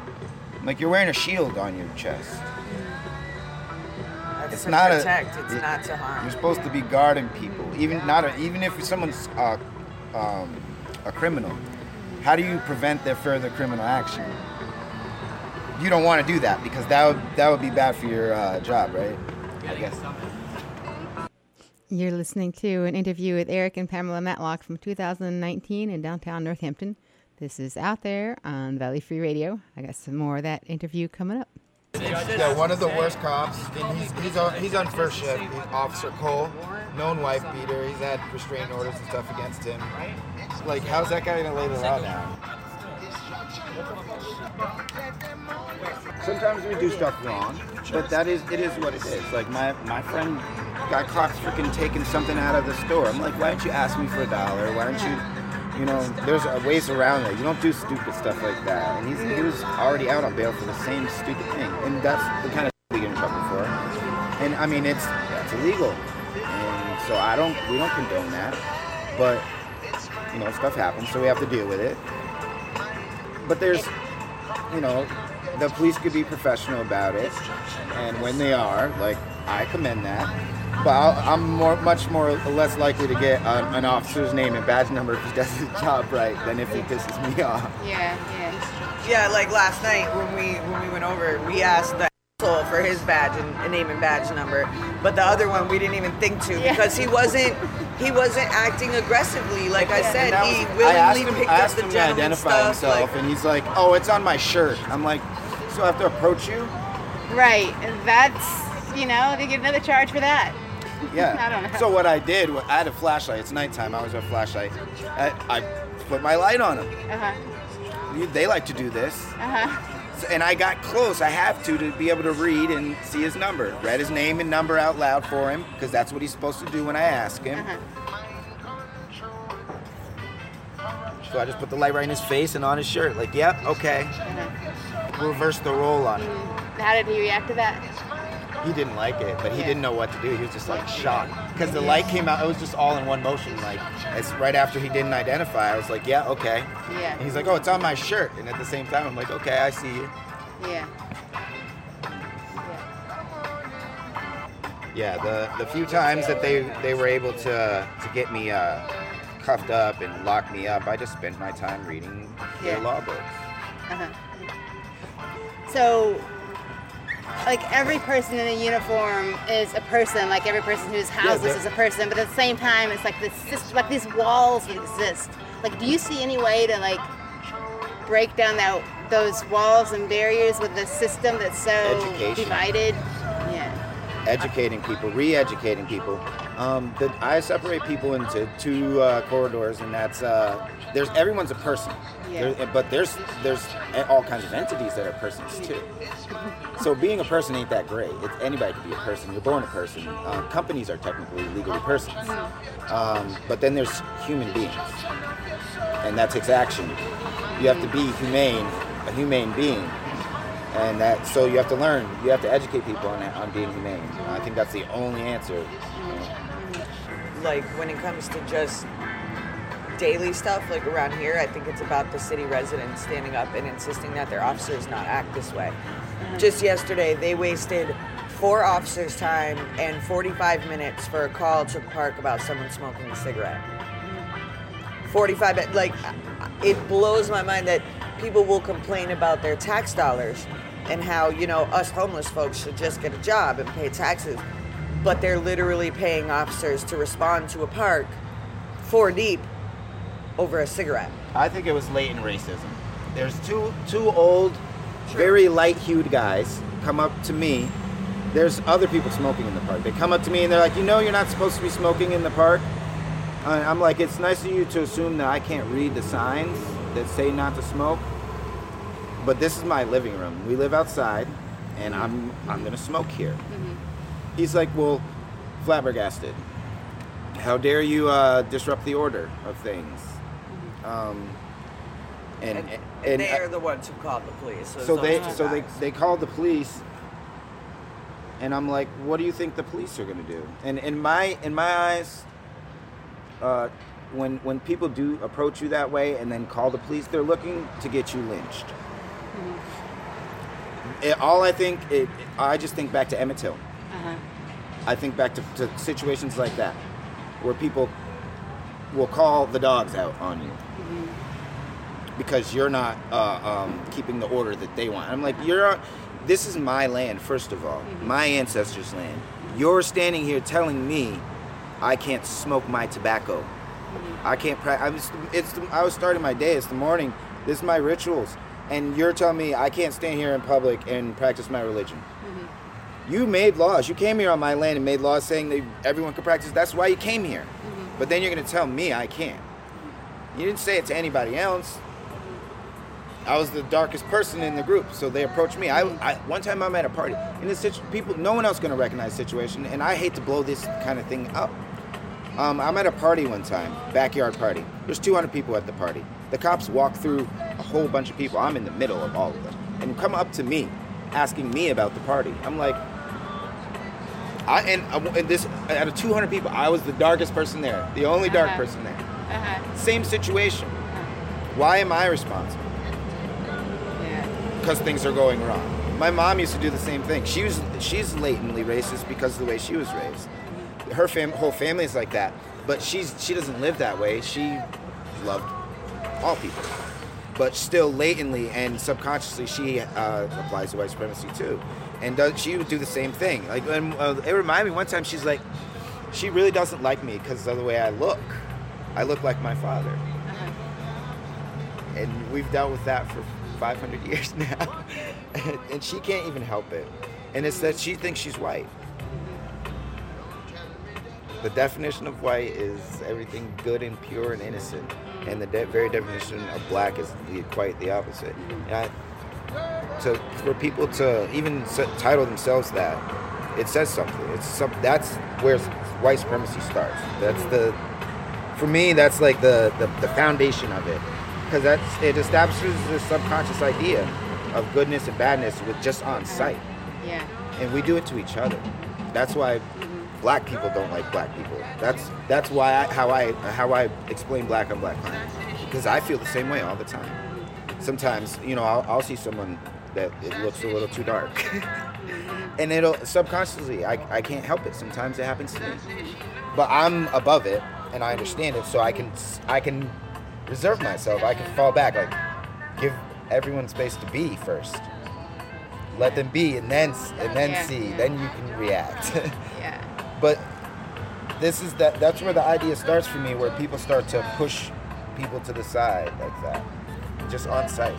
S14: Like you're wearing a shield on your chest.
S15: That's
S14: It's
S15: to
S14: not
S15: protect.
S14: a.
S15: it's
S14: it-
S15: not to harm.
S14: You're supposed to be guarding people, even not a, even if someone's uh, um, a criminal. How do you prevent their further criminal action? You don't want to do that because that would that would be bad for your uh, job, right? I guess.
S1: You're listening to an interview with Eric and Pamela Matlock from 2019 in downtown Northampton. This is out there on Valley Free Radio. I got some more of that interview coming up.
S16: Yeah, one of the worst cops. And he's he's on he's on first shift. Officer Cole, known wife beater. He's had restraining orders and stuff against him. Like, how's that guy gonna lay the law down?
S14: Sometimes we do stuff wrong, but that is it is what it is. Like my my friend got caught freaking taking something out of the store. I'm like, why don't you ask me for a dollar? Why don't you, you know, there's ways around it. You don't do stupid stuff like that. And he's he was already out on bail for the same stupid thing, and that's the kind of we get in trouble for. And I mean, it's that's illegal, and so I don't we don't condone that, but you know, stuff happens, so we have to deal with it. But there's you know, the police could be professional about it, and when they are, like, I commend that. But I'll, I'm more, much more less likely to get an, an officer's name and badge number if he does his job right than if he pisses me off.
S3: Yeah, yeah.
S15: Yeah, like last night when we when we went over, we asked the asshole for his badge and, name and badge number, but the other one we didn't even think to
S3: Yeah.
S15: because he wasn't he wasn't acting aggressively. Like I said, he
S14: was- I asked
S15: willingly
S14: him,
S15: picked
S14: I
S15: up the
S14: him to identify
S15: stuff.
S14: himself, and he's like, "Oh, it's on my shirt." I'm like, "So I have to approach you?"
S3: Right. And that's, you know, they get another charge for that.
S14: Yeah.
S3: I don't know.
S14: So what I did, I had a flashlight. It's nighttime. I was a flashlight. I, I put my light on him.
S3: Uh huh.
S14: You- They like to do this.
S3: Uh huh.
S14: So- And I got close. I have to to be able to read and see his number. Read his name and number out loud for him because that's what he's supposed to do when I ask him. Uh-huh. So I just put the light right in his face and on his shirt. Like, yep, okay. Uh-huh. Reverse the roll on him.
S3: How did he react to that?
S14: He didn't like it, but he didn't know what to do. He was just like shocked because the light came out. It was just all in one motion. Like, it's right after he didn't identify. I was like, yeah, okay.
S3: Yeah.
S14: And he's like, oh, it's on my shirt. And at the same time, I'm like, okay, I see you.
S1: Yeah.
S14: Yeah, the the few times that they they were able to to get me uh, cuffed up and lock me up, I just spent my time reading their
S1: Yeah.
S14: law books.
S1: Uh-huh. So, like every person in a uniform is a person, like every person who's houseless
S14: they're-
S1: is a person, but at the same time, it's like this system, like these walls that exist. Like, do you see any way to like break down that those walls and barriers with the system that's so
S14: Education.
S1: divided? Yeah.
S14: educating people, re-educating people. Um, the, I separate people into two uh, corridors, and that's uh, there's everyone's a person,
S1: Yeah.
S14: There- but there's there's all kinds of entities that are persons too. So being a person ain't that great. It's, anybody can be a person. You're born a person. Uh, companies are technically legally persons, um, but then there's human beings, and that takes action. You have to be humane, a humane being and that so you have to learn you have to educate people on, on being humane i think that's the only answer
S15: like when it comes to just daily stuff like around here i think it's about the city residents standing up and insisting that their officers not act this way. Mm-hmm. Just yesterday they wasted four officers time and 45 minutes for a call to the park about someone smoking a cigarette. Mm-hmm. 45 like it blows my mind that people will complain about their tax dollars and how you know us homeless folks should just get a job and pay taxes but they're literally paying officers to respond to a park four deep over a cigarette.
S14: I think it was latent racism. There's two two old very light-hued guys come up to me. There's other people smoking in the park. They come up to me and they're like you know you're not supposed to be smoking in the park? I'm like it's nice of you to assume that i can't read the signs that say not to smoke but this is my living room. We live outside and i'm i'm gonna smoke here mm-hmm. He's like, well, flabbergasted. How dare you uh, disrupt the order of things? Um, and
S15: and,
S14: and,
S15: and they are the ones who called the police so,
S14: so they so they,
S15: guys.
S14: they called the police and i'm like what do you think the police are going to do and in my in my eyes uh, when when people do approach you that way and then call the police they're looking to get you lynched It- all i think it, i just think back to emmett till
S1: Uh-huh.
S14: I think back to, to situations like that, where people will call the dogs out on you because you're not uh, um, keeping the order that they want. I'm like, you're. This is my land, first of all, my ancestors' land. You're standing here telling me I can't smoke my tobacco. I can't. Pra- I was. It's. The, I was starting my day. It's the morning. This is my rituals, and you're telling me I can't stand here in public and practice my religion. You made laws. You came here on my land and made laws saying that everyone could practice. That's why you came here. But then you're going to tell me I can't. You didn't say it to anybody else. I was the darkest person in the group, so they approached me. I, I one time I'm at a party, and this situ- people, no one else going to recognize the situation, and I hate to blow this kind of thing up. Um, I'm at a party one time, backyard party. There's 200 people at the party. The cops walk through a whole bunch of people. I'm in the middle of all of them, and come up to me, asking me about the party. I'm like, I and, and this out of 200 people, I was the darkest person there, the only dark
S1: Uh-huh.
S14: person there.
S1: Uh-huh.
S14: Same situation. Why am I responsible? Because things are going wrong. My mom used to do the same thing. She was she's latently racist because of the way she was raised. Her fam- whole family is like that, but she's she doesn't live that way. She loved all people, but still latently and subconsciously she uh, applies to white supremacy too, and does, she would do the same thing. Like and, uh, it reminded me one time she's like, she really doesn't like me because of the way I look. I look like my father. And we've dealt with that for 500 years now. And, she can't even help it. And it's that she thinks she's white. The definition of white is everything good and pure and innocent. And the de- very definition of black is the, quite the opposite to, for people to even title themselves that it says something. It's some, that's where white supremacy starts. That's the for me that's like the, the, the foundation of it. Because that's it establishes this subconscious idea of goodness and badness with just on sight.
S1: Yeah.
S14: and we do it to each other. That's why black people don't like black people. That's that's why I, how i how i explain black on black crime. Because i feel the same way all the time sometimes you know i'll, I'll see someone that it looks a little too dark. and it'll subconsciously, I, I can't help it. Sometimes it happens to me. But I'm above it and I understand it, so I can I can reserve myself. I can fall back, like give everyone space to be first. Let them be, and then and then
S1: Yeah,
S14: see.
S1: yeah.
S14: Then you can react.
S1: Yeah.
S14: but this is that that's where the idea starts for me where people start to push people to the side like that just on site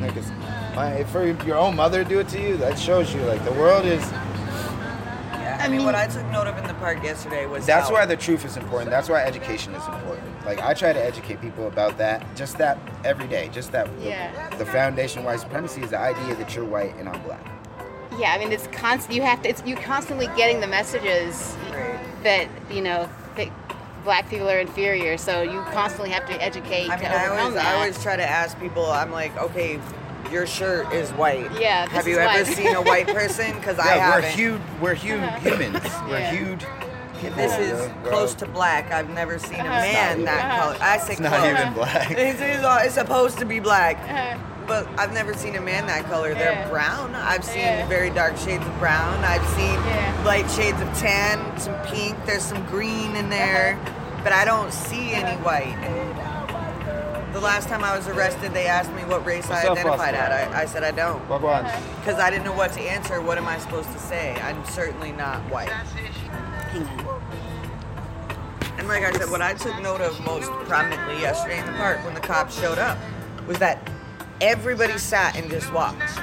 S14: like it's, my, for your own mother to do it to you that shows you like the world is
S15: Yeah, I, mean, what I took note of in the park yesterday was
S14: that's
S15: how-
S14: why the truth is important that's why education is important like i try to educate people about that just that every day just that the-
S1: Yeah.
S14: the, foundation of white supremacy is the idea that you're white and i'm black
S1: Yeah, I mean it's constant. You have to. It's you constantly getting the messages that you know that black people are inferior. So you constantly have to educate
S15: I mean,
S1: to
S15: I
S1: overcome
S15: always,
S1: that.
S15: I always try to ask people. I'm like, okay, your shirt is white.
S1: Yeah, this
S15: Have
S1: is
S15: you ever
S1: white.
S15: seen a white person? Because I
S14: yeah, we're
S15: haven't.
S14: huge we're huge uh-huh. humans we're
S15: Yeah.
S14: huge people,
S15: This is
S14: you
S15: close to black. I've never seen a uh-huh.
S14: It's not
S15: man
S14: even-
S15: that color. I say
S14: It's not even black.
S15: It's, it's, it's supposed to be black, uh-huh. But I've never seen a man that color. They're
S1: Yeah.
S15: brown. I've seen
S1: Yeah.
S15: very dark shades of brown. I've seen light shades of tan, some pink. There's some green in there, uh-huh. but I don't see uh-huh. any white. The last time I was arrested, they asked me what race
S14: What's
S15: I identified
S14: Oscar?
S15: at. I, I said I don't.
S14: Uh-huh.
S15: Because I didn't know what to answer. What am I supposed to say? I'm certainly not white. And like I said, what I took note of most prominently yesterday in the park when the cops showed up was that everybody sat and just watched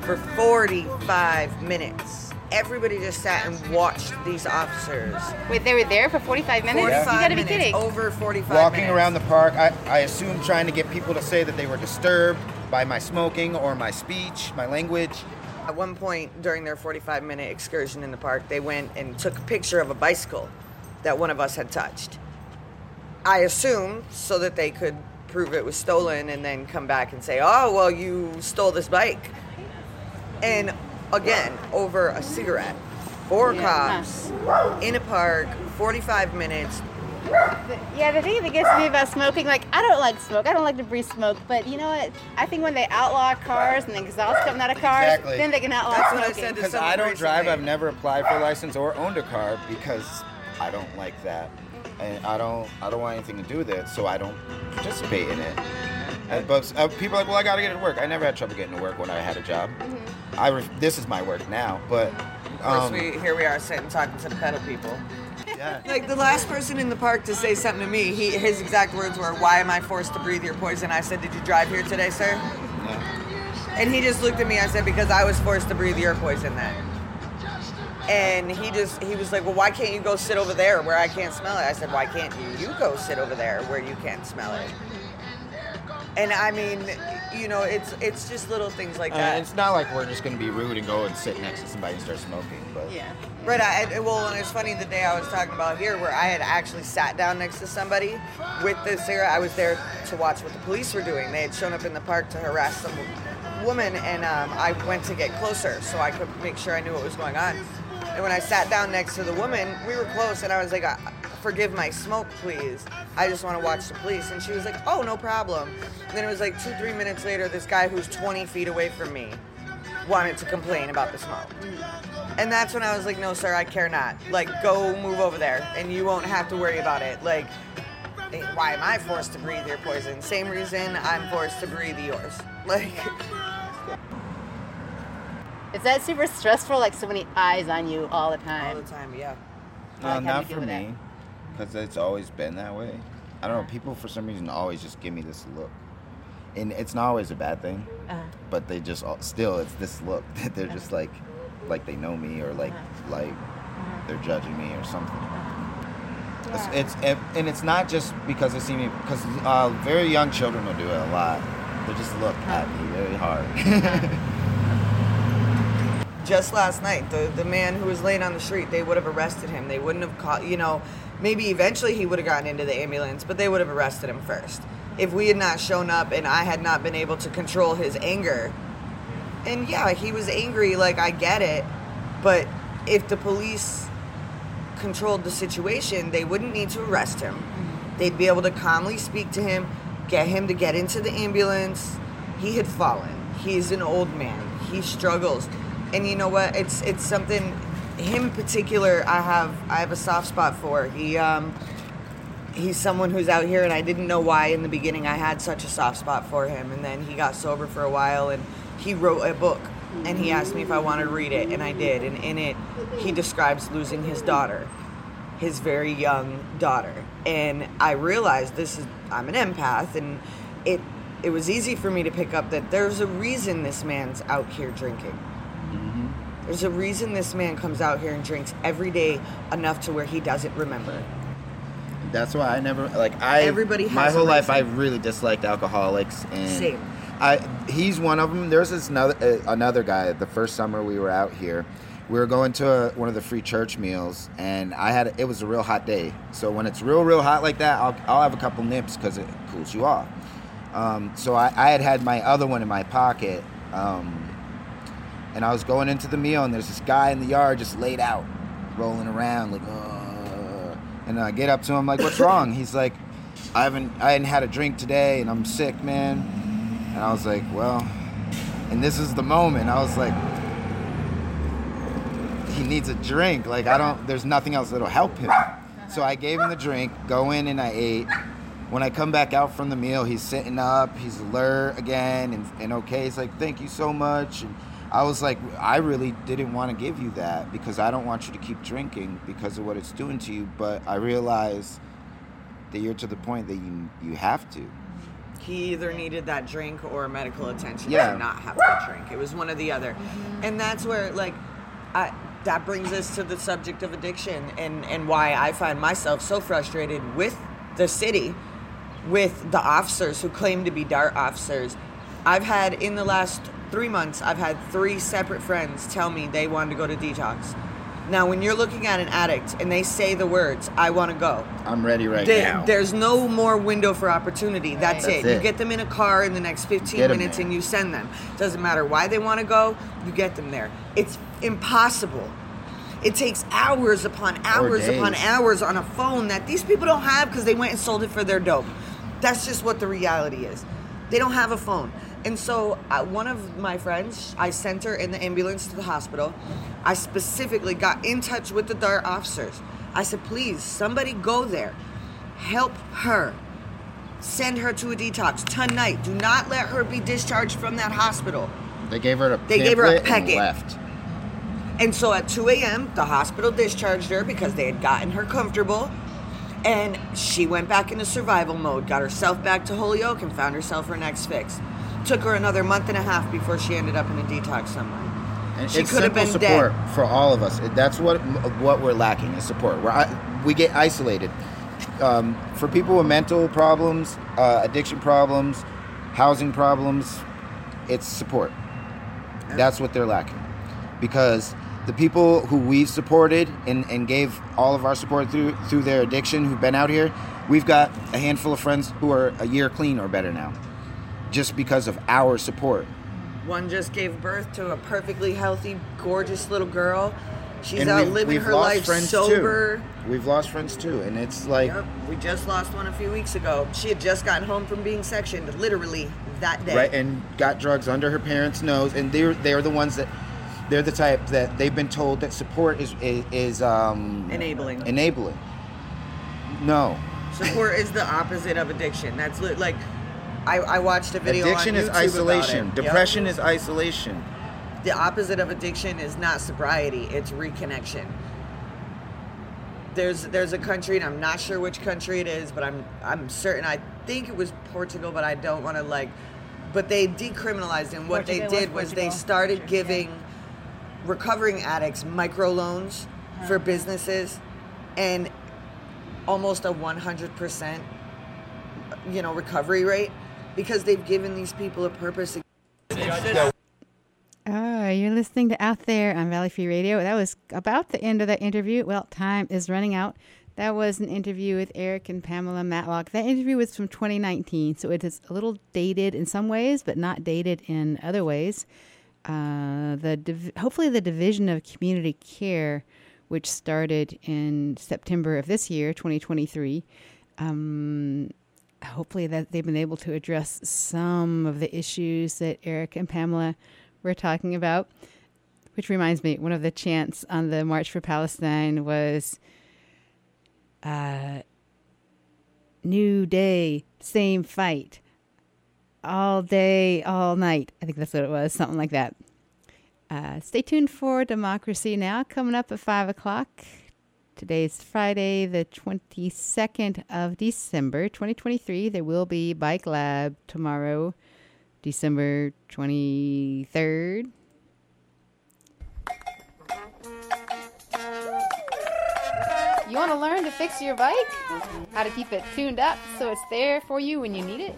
S15: for 45 minutes. Everybody just sat and watched these officers.
S1: Wait, they were there for 45 minutes?
S15: 45
S1: you gotta be
S15: minutes,
S1: kidding.
S15: Over 45
S14: walking
S15: minutes.
S14: around the park I, I assume trying to get people to say that they were disturbed by my smoking or my speech my language
S15: At one point during their 45 minute excursion in the park, they went and took a picture of a bicycle that one of us had touched. I assume so that they could prove it was stolen and then come back and say, oh, well, you stole this bike. And again, over a cigarette. Four
S1: Yeah.
S15: cops in a park, 45 minutes.
S1: Yeah, the thing that gets me about smoking, like I don't like smoke. I don't like to breathe smoke. But you know what? I think when they outlaw cars and the exhaust coming out of cars,
S14: Exactly.
S1: then they can outlaw
S15: That's what I
S1: smoking.
S15: said
S14: because
S15: someone
S14: I don't drive. I've never applied for a license or owned a car because I don't like that and I don't I don't want anything to do with it so I don't participate in it And- but uh, people are like well I gotta get to work I never had trouble getting to work when I had a job I re- this is my work now but um,
S15: we, here we are sitting talking to the pedal people.
S14: Yeah.
S15: Like the last person in the park to say something to me, he, his exact words were, "Why am I forced to breathe your poison?" I said, "Did you drive here today, sir?" And he just looked at me. I said, "Because I was forced to breathe your poison then." And he just he was like, "Well, why can't you go sit over there where I can't smell it?" I said, "Why can't you? You go sit over there where you can't smell it." And I mean, you know, it's it's just little things like
S14: uh,
S15: that.
S14: it's not like we're just gonna be rude and go and sit next to somebody and start smoking but
S15: Yeah. Right. I, I- well, and it's funny the day I was talking about here, where I had actually sat down next to somebody with the cigarette. I was there to watch what the police were doing. They had shown up in the park to harass some woman, and um, I went to get closer so I could make sure I knew what was going on. And when I sat down next to the woman, we were close, and I was like, "Uh, "Forgive my smoke, please. I just want to watch the police." And she was like, "Oh, no problem." And then it was like two, three minutes later, this guy who's 20 feet away from me wanted to complain about the smoke. And that's when I was like, no, sir, I care not. Like, go move over there, and you won't have to worry about it. Like, eh, why am I forced to breathe your poison? Same reason I'm forced to breathe yours. Like,
S1: Is that super stressful? Like so many eyes on you all the time.
S15: All the time, yeah.
S14: No,
S1: Like,
S14: not for me, because it's always been that way. I don't know. People for some reason always just give me this look, and it's not always a bad thing.
S1: Uh-huh.
S14: But they just all, still, it's this look that they're just like, like they know me or like,
S1: Uh-huh.
S14: like they're judging me or something. It's, it's and and it's not just because they see me because uh, very young children will do it a lot. They just look at me very hard.
S15: just last night, the, the man who was laying on the street, they would have arrested him. They wouldn't have caught, you know, maybe eventually he would have gotten into the ambulance, but they would have arrested him first. If we had not shown up and I had not been able to control his anger, and yeah, he was angry, like I get it, but if the police controlled the situation, they wouldn't need to arrest him. Mm-hmm. They'd be able to calmly speak to him, get him to get into the ambulance. He had fallen. He's an old man. He struggles, and you know what? It's it's something. Him in particular, I have I have a soft spot for. He um, he's someone who's out here, and I didn't know why in the beginning I had such a soft spot for him, and then he got sober for a while, and he wrote a book, and he asked me if I wanted to read it, and I did, and in it he describes losing his daughter, his very young daughter, and I realized this is I'm an empath, and it it was easy for me to pick up that there's a reason this man's out here drinking. There's a reason this man comes out here and drinks every day enough to where he doesn't remember.
S14: That's why I never like I.
S15: Everybody
S14: My
S15: has a
S14: whole life, I really disliked alcoholics, and
S15: Same.
S14: I he's one of them. There's this another uh, another guy. The first summer we were out here, we were going to a, one of the free church meals, and I had it was a real hot day. So when it's real real hot like that, I'll I'll have a couple nips because it cools you off. Um, so I, I had had my other one in my pocket, um, and I was going into the meal, and there's this guy in the yard just laid out, rolling around like. Uh, and I get up to him like, "What's wrong?" He's like, "I haven't, I hadn't had a drink today, and I'm sick, man." And I was like, "Well," and this is the moment. I was like, "He needs a drink. Like, I don't. There's nothing else that'll help him." So I gave him the drink. Go in and I ate. When I come back out from the meal, he's sitting up. He's alert again and, and okay. He's like, "Thank you so much." And I was like, I really didn't want to give you that because I don't want you to keep drinking because of what it's doing to you. But I realize that you're to the point that you you have to.
S15: he either needed that drink or medical attention
S14: Yeah.
S15: to not have that drink. It was one or the other. And that's where like I that brings us to the subject of addiction and and why I find myself so frustrated with the city with the officers who claim to be DART officers. I've had in the last 3 months I've had 3 separate friends tell me they wanted to go to detox. Now, when you're looking at an addict and they say the words, I want to go,
S14: I'm ready right
S15: there-
S14: now.
S15: There's no more window for opportunity. That's,
S14: That's
S15: it. You get them in a car in the next 15
S14: Get 'em
S15: minutes
S14: there.
S15: and you send them. Doesn't matter why they want to go, you get them there. It's impossible. It takes hours upon hours upon hours on a phone that these people don't have because they went and sold it for their dope. That's just what the reality is. They don't have a phone. And so, uh, one of my friends, I sent her in the ambulance to the hospital. I specifically got in touch with the DART officers. I said, please, somebody go there. Help her. Send her to a detox tonight. Do not let her be discharged from that hospital.
S14: They gave her a
S15: They gave her a
S14: pamphlet and left.
S15: And so at 2 a.m., the hospital discharged her because they had gotten her comfortable. And she went back into survival mode, got herself back to Holyoke, and found herself her next fix. Took her another month and a half before she ended up in a detox somewhere.
S14: And
S15: She could have been
S14: support
S15: dead.
S14: for all of us. That's what what we're lacking is support. We're, we get isolated. Um, for people with mental problems, uh, addiction problems, housing problems, it's support. That's what they're lacking. Because the people who we've supported and, and gave all of our support through through their addiction, who've been out here, we've got a handful of friends who are a year clean or better now, just because of our support.
S15: One just gave birth to a perfectly healthy, gorgeous little girl. She's
S14: And
S15: out
S14: we've-
S15: living
S14: we've
S15: her
S14: lost
S15: life
S14: friends
S15: sober.
S14: Too. We've lost friends too, and it's like
S15: Yep, we just lost one a few weeks ago. She had just gotten home from being sectioned, literally that day.
S14: right, and got drugs under her parents' nose, and they're they're the ones that they're the type that they've been told that support is is, is um,
S15: Enabling.
S14: Enabling. No,
S15: Support is the opposite of addiction. That's li- like, I, I watched a video.
S14: addiction
S15: on
S14: is
S15: YouTube about
S14: isolation.
S15: it. Yep.
S14: Depression is isolation.
S15: The opposite of addiction is not sobriety; it's reconnection. There's there's a country, and I'm not sure which country it is, but I'm I'm certain. I think it was Portugal, but I don't want to like. But they decriminalized, and what
S13: Portugal
S15: they did was they
S13: Portugal.
S15: started giving recovering addicts microloans for businesses, and almost a 100% you know recovery rate because they've given these people a purpose.
S1: Ah, you're listening to Out There on Valley Free Radio. That was about the end of that interview. Well, time is running out. That was an interview with Eric and Pamela Matlock. That interview was from 2019, so it is a little dated in some ways, but not dated in other ways. Uh, the div- hopefully the division of community care, which started in September of this year, 2023, um, hopefully that they've been able to address some of the issues that Eric and Pamela were talking about. Which reminds me, one of the chants on the March for Palestine was uh, New day, same fight. All day, all night. I think that's what it was, something like that. Uh, stay tuned for Democracy Now! coming up at 5 o'clock. Today's Friday, the 22nd of December, 2023. There will be Bike Lab tomorrow, December 23rd. You want to learn to fix your bike? How to keep it tuned up so it's there for you when you need it?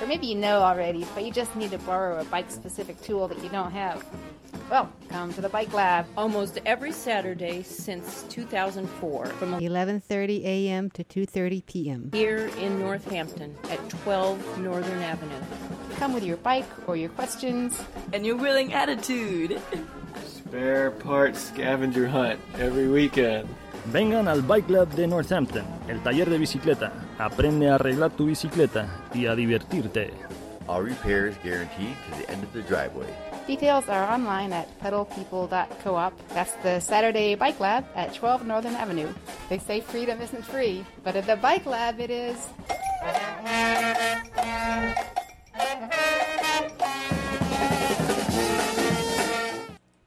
S1: Or maybe you know already, but you just need to borrow a bike specific tool that you don't have. Well, come to the Bike Lab.
S17: Almost every Saturday since 2004 from
S1: 11:30 a.m. to 2:30 p.m.
S17: here in Northampton at 12 Northern Avenue.
S1: Come with your bike or your questions
S17: and your willing attitude.
S18: Spare parts scavenger hunt every weekend.
S19: Vengan al Bike Lab de Northampton, el taller de bicicleta. Aprende a arreglar tu bicicleta y a divertirte.
S20: All repairs guaranteed to the end of the driveway.
S1: Details are online at pedalpeople.coop. That's the Saturday Bike Lab at 12 Northern Avenue. They say freedom isn't free, but at the Bike Lab it is.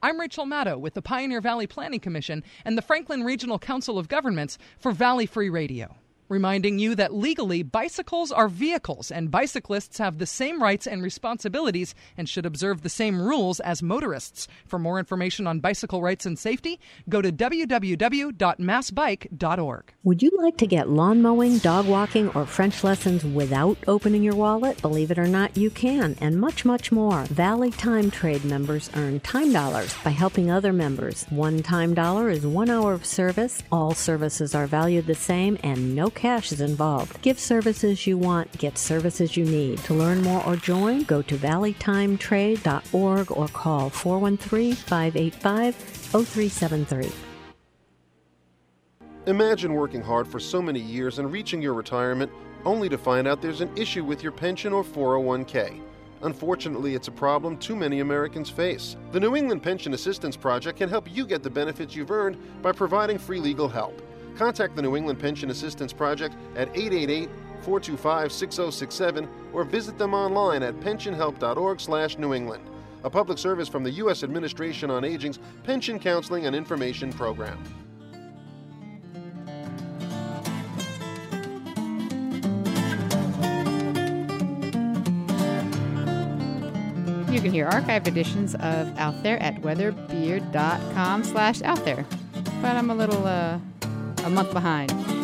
S21: I'm Rachel Maddow with the Pioneer Valley Planning Commission and the Franklin Regional Council of Governments for Valley Free Radio. Reminding you that legally, bicycles are vehicles and bicyclists have the same rights and responsibilities and should observe the same rules as motorists. For more information on bicycle rights and safety, go to www.massbike.org.
S22: Would you like to get lawn mowing, dog walking, or French lessons without opening your wallet? Believe it or not, you can, and much, much more. Valley Time Trade members earn time dollars by helping other members. One time dollar is one hour of service. All services are valued the same, and no cash is involved. Give services you want, get services you need. To learn more or join, go to valleytimetrade.org or call 413 585 0373.
S23: Imagine working hard for so many years and reaching your retirement only to find out there's an issue with your pension or 401k. Unfortunately, it's a problem too many Americans face. The New England Pension Assistance Project can help you get the benefits you've earned by providing free legal help. Contact the New England Pension Assistance Project at 888 425 6067 or visit them online at pensionhelp.org/new England. A public service from the U.S. Administration on Aging's Pension Counseling and Information Program.
S1: You can hear archived editions of Out There at weatherbeard.com slash out there. But I'm a little, uh, a month behind.